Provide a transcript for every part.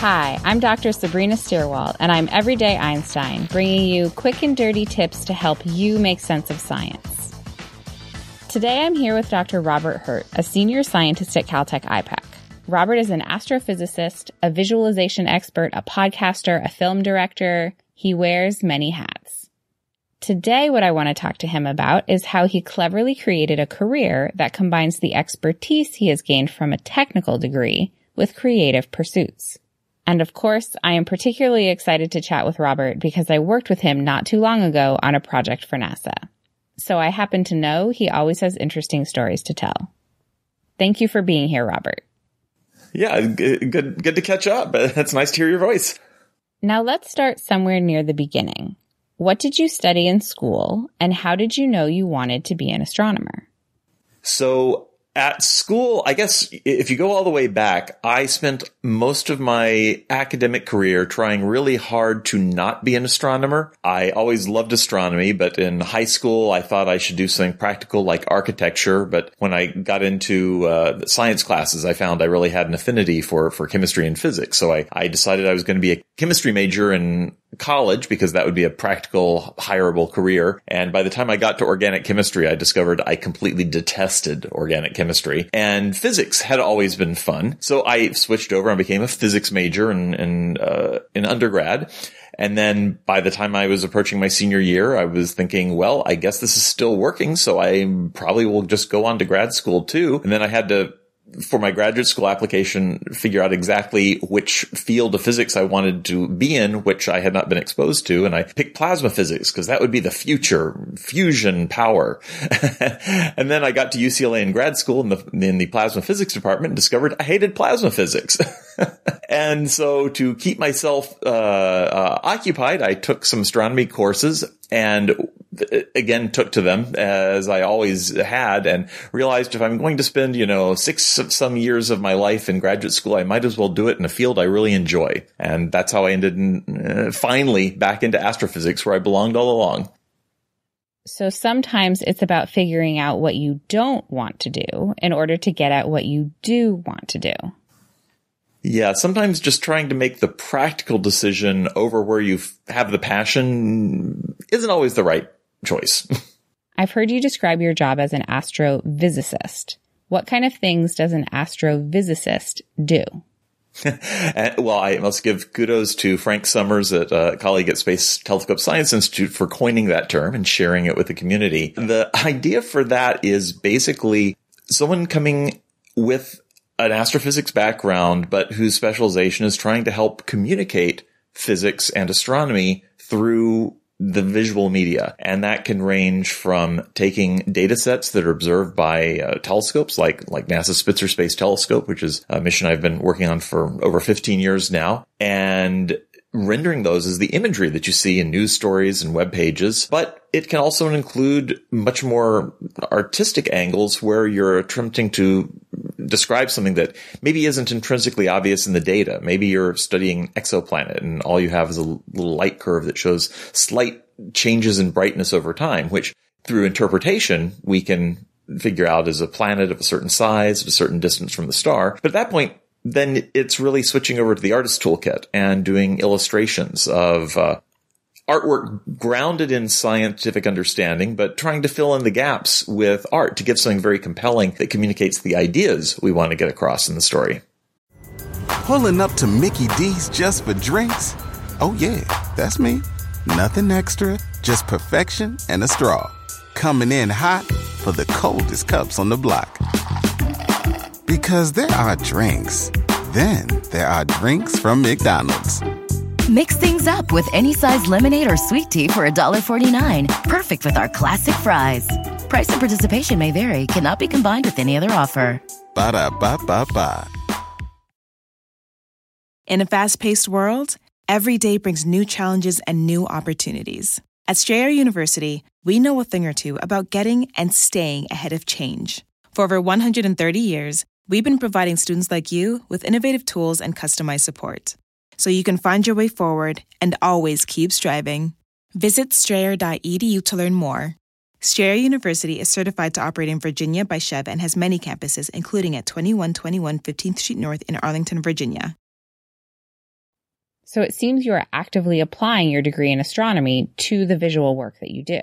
Hi, I'm Dr. Sabrina Stierwalt, and I'm Everyday Einstein, bringing you quick and dirty tips to help you make sense of science. Today I'm here with Dr. Robert Hurt, a senior scientist at Caltech IPAC. Robert is an astrophysicist, a visualization expert, a podcaster, a film director. He wears many hats. Today, what I want to talk to him about is how he cleverly created a career that combines the expertise he has gained from a technical degree with creative pursuits. And of course, I am particularly excited to chat with Robert because I worked with him not too long ago on a project for NASA. So I happen to know he always has interesting stories to tell. Thank you for being here, Robert. Yeah, good, good to catch up. It's nice to hear your voice. Now let's start somewhere near the beginning. What did you study in school and how did you know you wanted to be an astronomer? So at school, I guess if you go all the way back, I spent most of my academic career trying really hard to not be an astronomer. I always loved astronomy, but in high school, I thought I should do something practical like architecture. But when I got into uh, science classes, I found I really had an affinity for, for chemistry and physics. So I, I decided I was going to be a chemistry major and college because that would be a practical, hireable career. And by the time I got to organic chemistry, I discovered I completely detested organic chemistry and physics had always been fun. So I switched over and became a physics major in, in, uh, in undergrad. And then by the time I was approaching my senior year, I was thinking, well, I guess this is still working. So I probably will just go on to grad school too. And then I had to for my graduate school application, figure out exactly which field of physics I wanted to be in, which I had not been exposed to. And I picked plasma physics because that would be the future, fusion power. and then I got to UCLA in grad school in the, in the plasma physics department and discovered I hated plasma physics. and so to keep myself, uh, uh, occupied, I took some astronomy courses and again took to them as I always had and realized if I'm going to spend, you know, six some years of my life in graduate school, I might as well do it in a field I really enjoy. And that's how I ended in, uh, finally back into astrophysics where I belonged all along. So sometimes it's about figuring out what you don't want to do in order to get at what you do want to do. Yeah, sometimes just trying to make the practical decision over where you have the passion isn't always the right choice. I've heard you describe your job as an astrophysicist. What kind of things does an astrophysicist do? well, I must give kudos to Frank Summers, a uh, colleague at Space Telescope Science Institute, for coining that term and sharing it with the community. The idea for that is basically someone coming with an astrophysics background, but whose specialization is trying to help communicate physics and astronomy through the visual media. And that can range from taking data sets that are observed by uh, telescopes like, like NASA's Spitzer Space Telescope, which is a mission I've been working on for over 15 years now, and rendering those as the imagery that you see in news stories and web pages, but it can also include much more artistic angles where you're attempting to describe something that maybe isn't intrinsically obvious in the data. Maybe you're studying exoplanet and all you have is a little light curve that shows slight changes in brightness over time, which through interpretation, we can figure out as a planet of a certain size, at a certain distance from the star. But at that point, then it's really switching over to the artist toolkit and doing illustrations of uh, artwork grounded in scientific understanding, but trying to fill in the gaps with art to give something very compelling that communicates the ideas we want to get across in the story. Pulling up to Mickey D's just for drinks? Oh, yeah, that's me. Nothing extra, just perfection and a straw. Coming in hot for the coldest cups on the block. Because there are drinks, then there are drinks from McDonald's. Mix things up with any size lemonade or sweet tea for $1.49. Perfect with our classic fries. Price and participation may vary, cannot be combined with any other offer. Ba da ba ba ba. In a fast paced world, every day brings new challenges and new opportunities. At Strayer University, we know a thing or two about getting and staying ahead of change. For over 130 years, we've been providing students like you with innovative tools and customized support so you can find your way forward and always keep striving. Visit strayer.edu to learn more. Strayer University is certified to operate in Virginia by SCHEV and has many campuses, including at 2121 15th Street North in Arlington, Virginia. So it seems you are actively applying your degree in astronomy to the visual work that you do.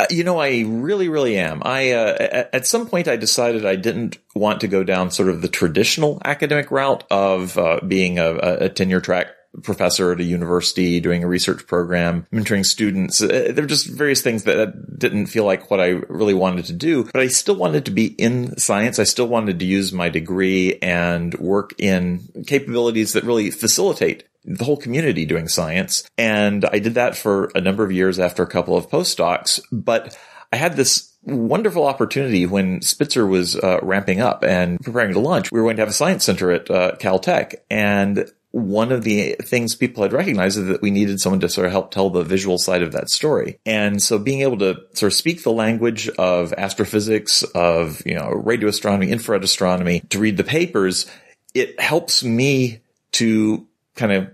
Uh, you know, I really, really am. I uh, at some point I decided I didn't want to go down sort of the traditional academic route of uh, being a, a tenure track professor at a university doing a research program, mentoring students. Uh, there were just various things that didn't feel like what I really wanted to do, but I still wanted to be in science. I still wanted to use my degree and work in capabilities that really facilitate the whole community doing science. And I did that for a number of years after a couple of postdocs, but I had this wonderful opportunity when Spitzer was uh, ramping up and preparing to launch. We were going to have a science center at uh, Caltech and one of the things people had recognized is that we needed someone to sort of help tell the visual side of that story. And so being able to sort of speak the language of astrophysics, of, you know, radio astronomy, infrared astronomy, to read the papers, it helps me to kind of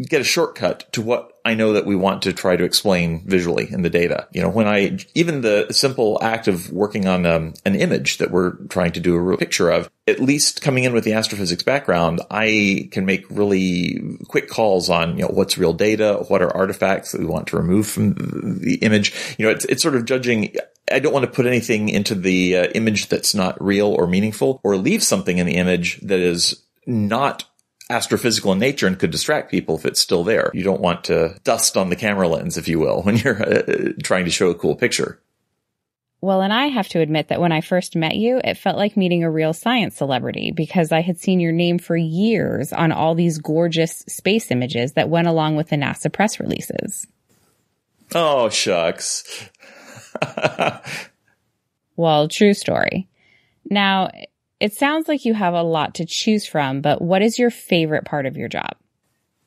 get a shortcut to what I know that we want to try to explain visually in the data. You know, when I, even the simple act of working on um, an image that we're trying to do a real picture of, at least coming in with the astrophysics background, I can make really quick calls on, you know, what's real data? What are artifacts that we want to remove from the image? You know, it's, it's sort of judging I don't want to put anything into the uh, image that's not real or meaningful or leave something in the image that is not astrophysical in nature and could distract people if it's still there. You don't want to dust on the camera lens, if you will, when you're uh, trying to show a cool picture. Well, and I have to admit that when I first met you, it felt like meeting a real science celebrity because I had seen your name for years on all these gorgeous space images that went along with the NASA press releases. Oh, shucks. well, true story. Now, it sounds like you have a lot to choose from, but what is your favorite part of your job?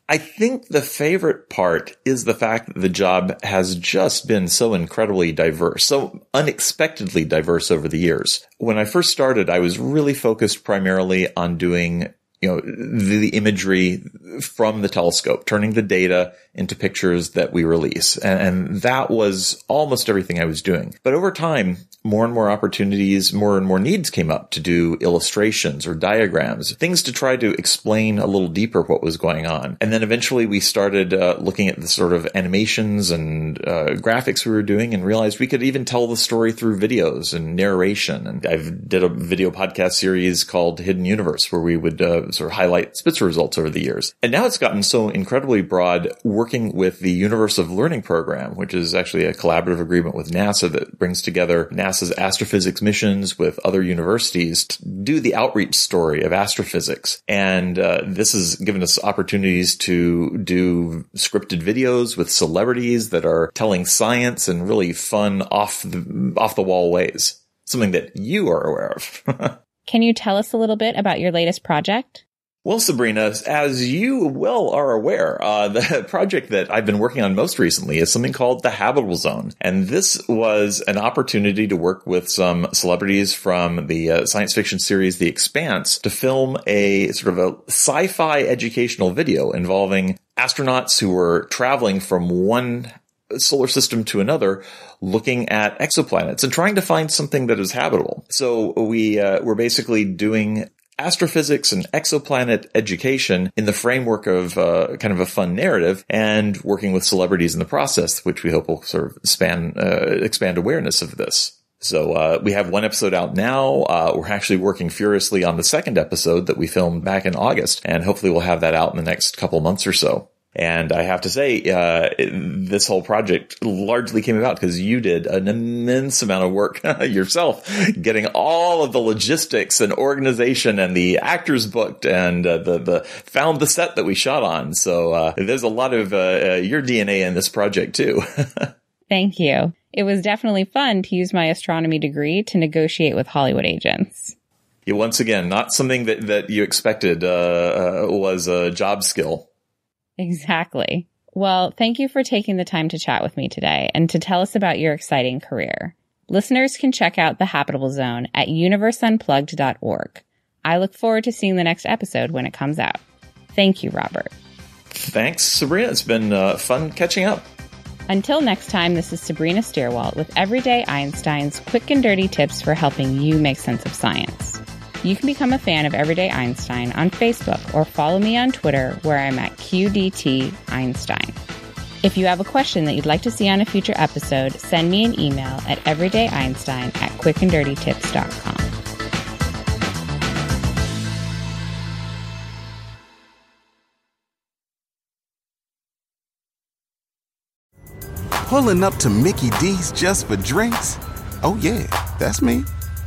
I think the favorite part is the fact that the job has just been so incredibly diverse, so unexpectedly diverse over the years. When I first started, I was really focused primarily on doing you know, the, imagery from the telescope, turning the data into pictures that we release. And, and, that was almost everything I was doing. But over time, more and more opportunities, more and more needs came up to do illustrations or diagrams, things to try to explain a little deeper what was going on. And then eventually we started uh, looking at the sort of animations and uh, graphics we were doing and realized we could even tell the story through videos and narration. And I did a video podcast series called Hidden Universe where we would uh, sort of highlight Spitzer results over the years. And now it's gotten so incredibly broad working with the Universe of Learning program, which is actually a collaborative agreement with NASA that brings together NASA's astrophysics missions with other universities to do the outreach story of astrophysics. And uh, this has given us opportunities to do scripted videos with celebrities that are telling science in really fun off the off the wall ways. Something that you are aware of. Can you tell us a little bit about your latest project? Well, Sabrina, as you well are aware, uh, the project that I've been working on most recently is something called the Habitable Zone. And this was an opportunity to work with some celebrities from the uh, science fiction series The Expanse to film a sort of a sci-fi educational video involving astronauts who were traveling from one solar system to another, looking at exoplanets and trying to find something that is habitable. So we uh, we're basically doing astrophysics and exoplanet education in the framework of uh, kind of a fun narrative and working with celebrities in the process, which we hope will sort of span, uh, expand awareness of this. So uh, we have one episode out now. Uh, we're actually working furiously on the second episode that we filmed back in August, and hopefully we'll have that out in the next couple months or so. And I have to say, uh, this whole project largely came about because you did an immense amount of work yourself, getting all of the logistics and organization and the actors booked and uh, the, the found the set that we shot on. So, uh, there's a lot of, uh, uh, your DNA in this project too. Thank you. It was definitely fun to use my astronomy degree to negotiate with Hollywood agents. Yeah, once again, not something that, that you expected, uh, was a job skill. Exactly. Well, thank you for taking the time to chat with me today and to tell us about your exciting career. Listeners can check out The Habitable Zone at universeunplugged.org. I look forward to seeing the next episode when it comes out. Thank you, Robert. Thanks, Sabrina. It's been uh, fun catching up. Until next time, this is Sabrina Stierwalt with Everyday Einstein's quick and dirty tips for helping you make sense of science. You can become a fan of Everyday Einstein on Facebook or follow me on Twitter where I'm at QDT Einstein. If you have a question that you'd like to see on a future episode, send me an email at everydayeinstein at quickanddirtytips.com. Pulling up to Mickey D's just for drinks? Oh, yeah, that's me.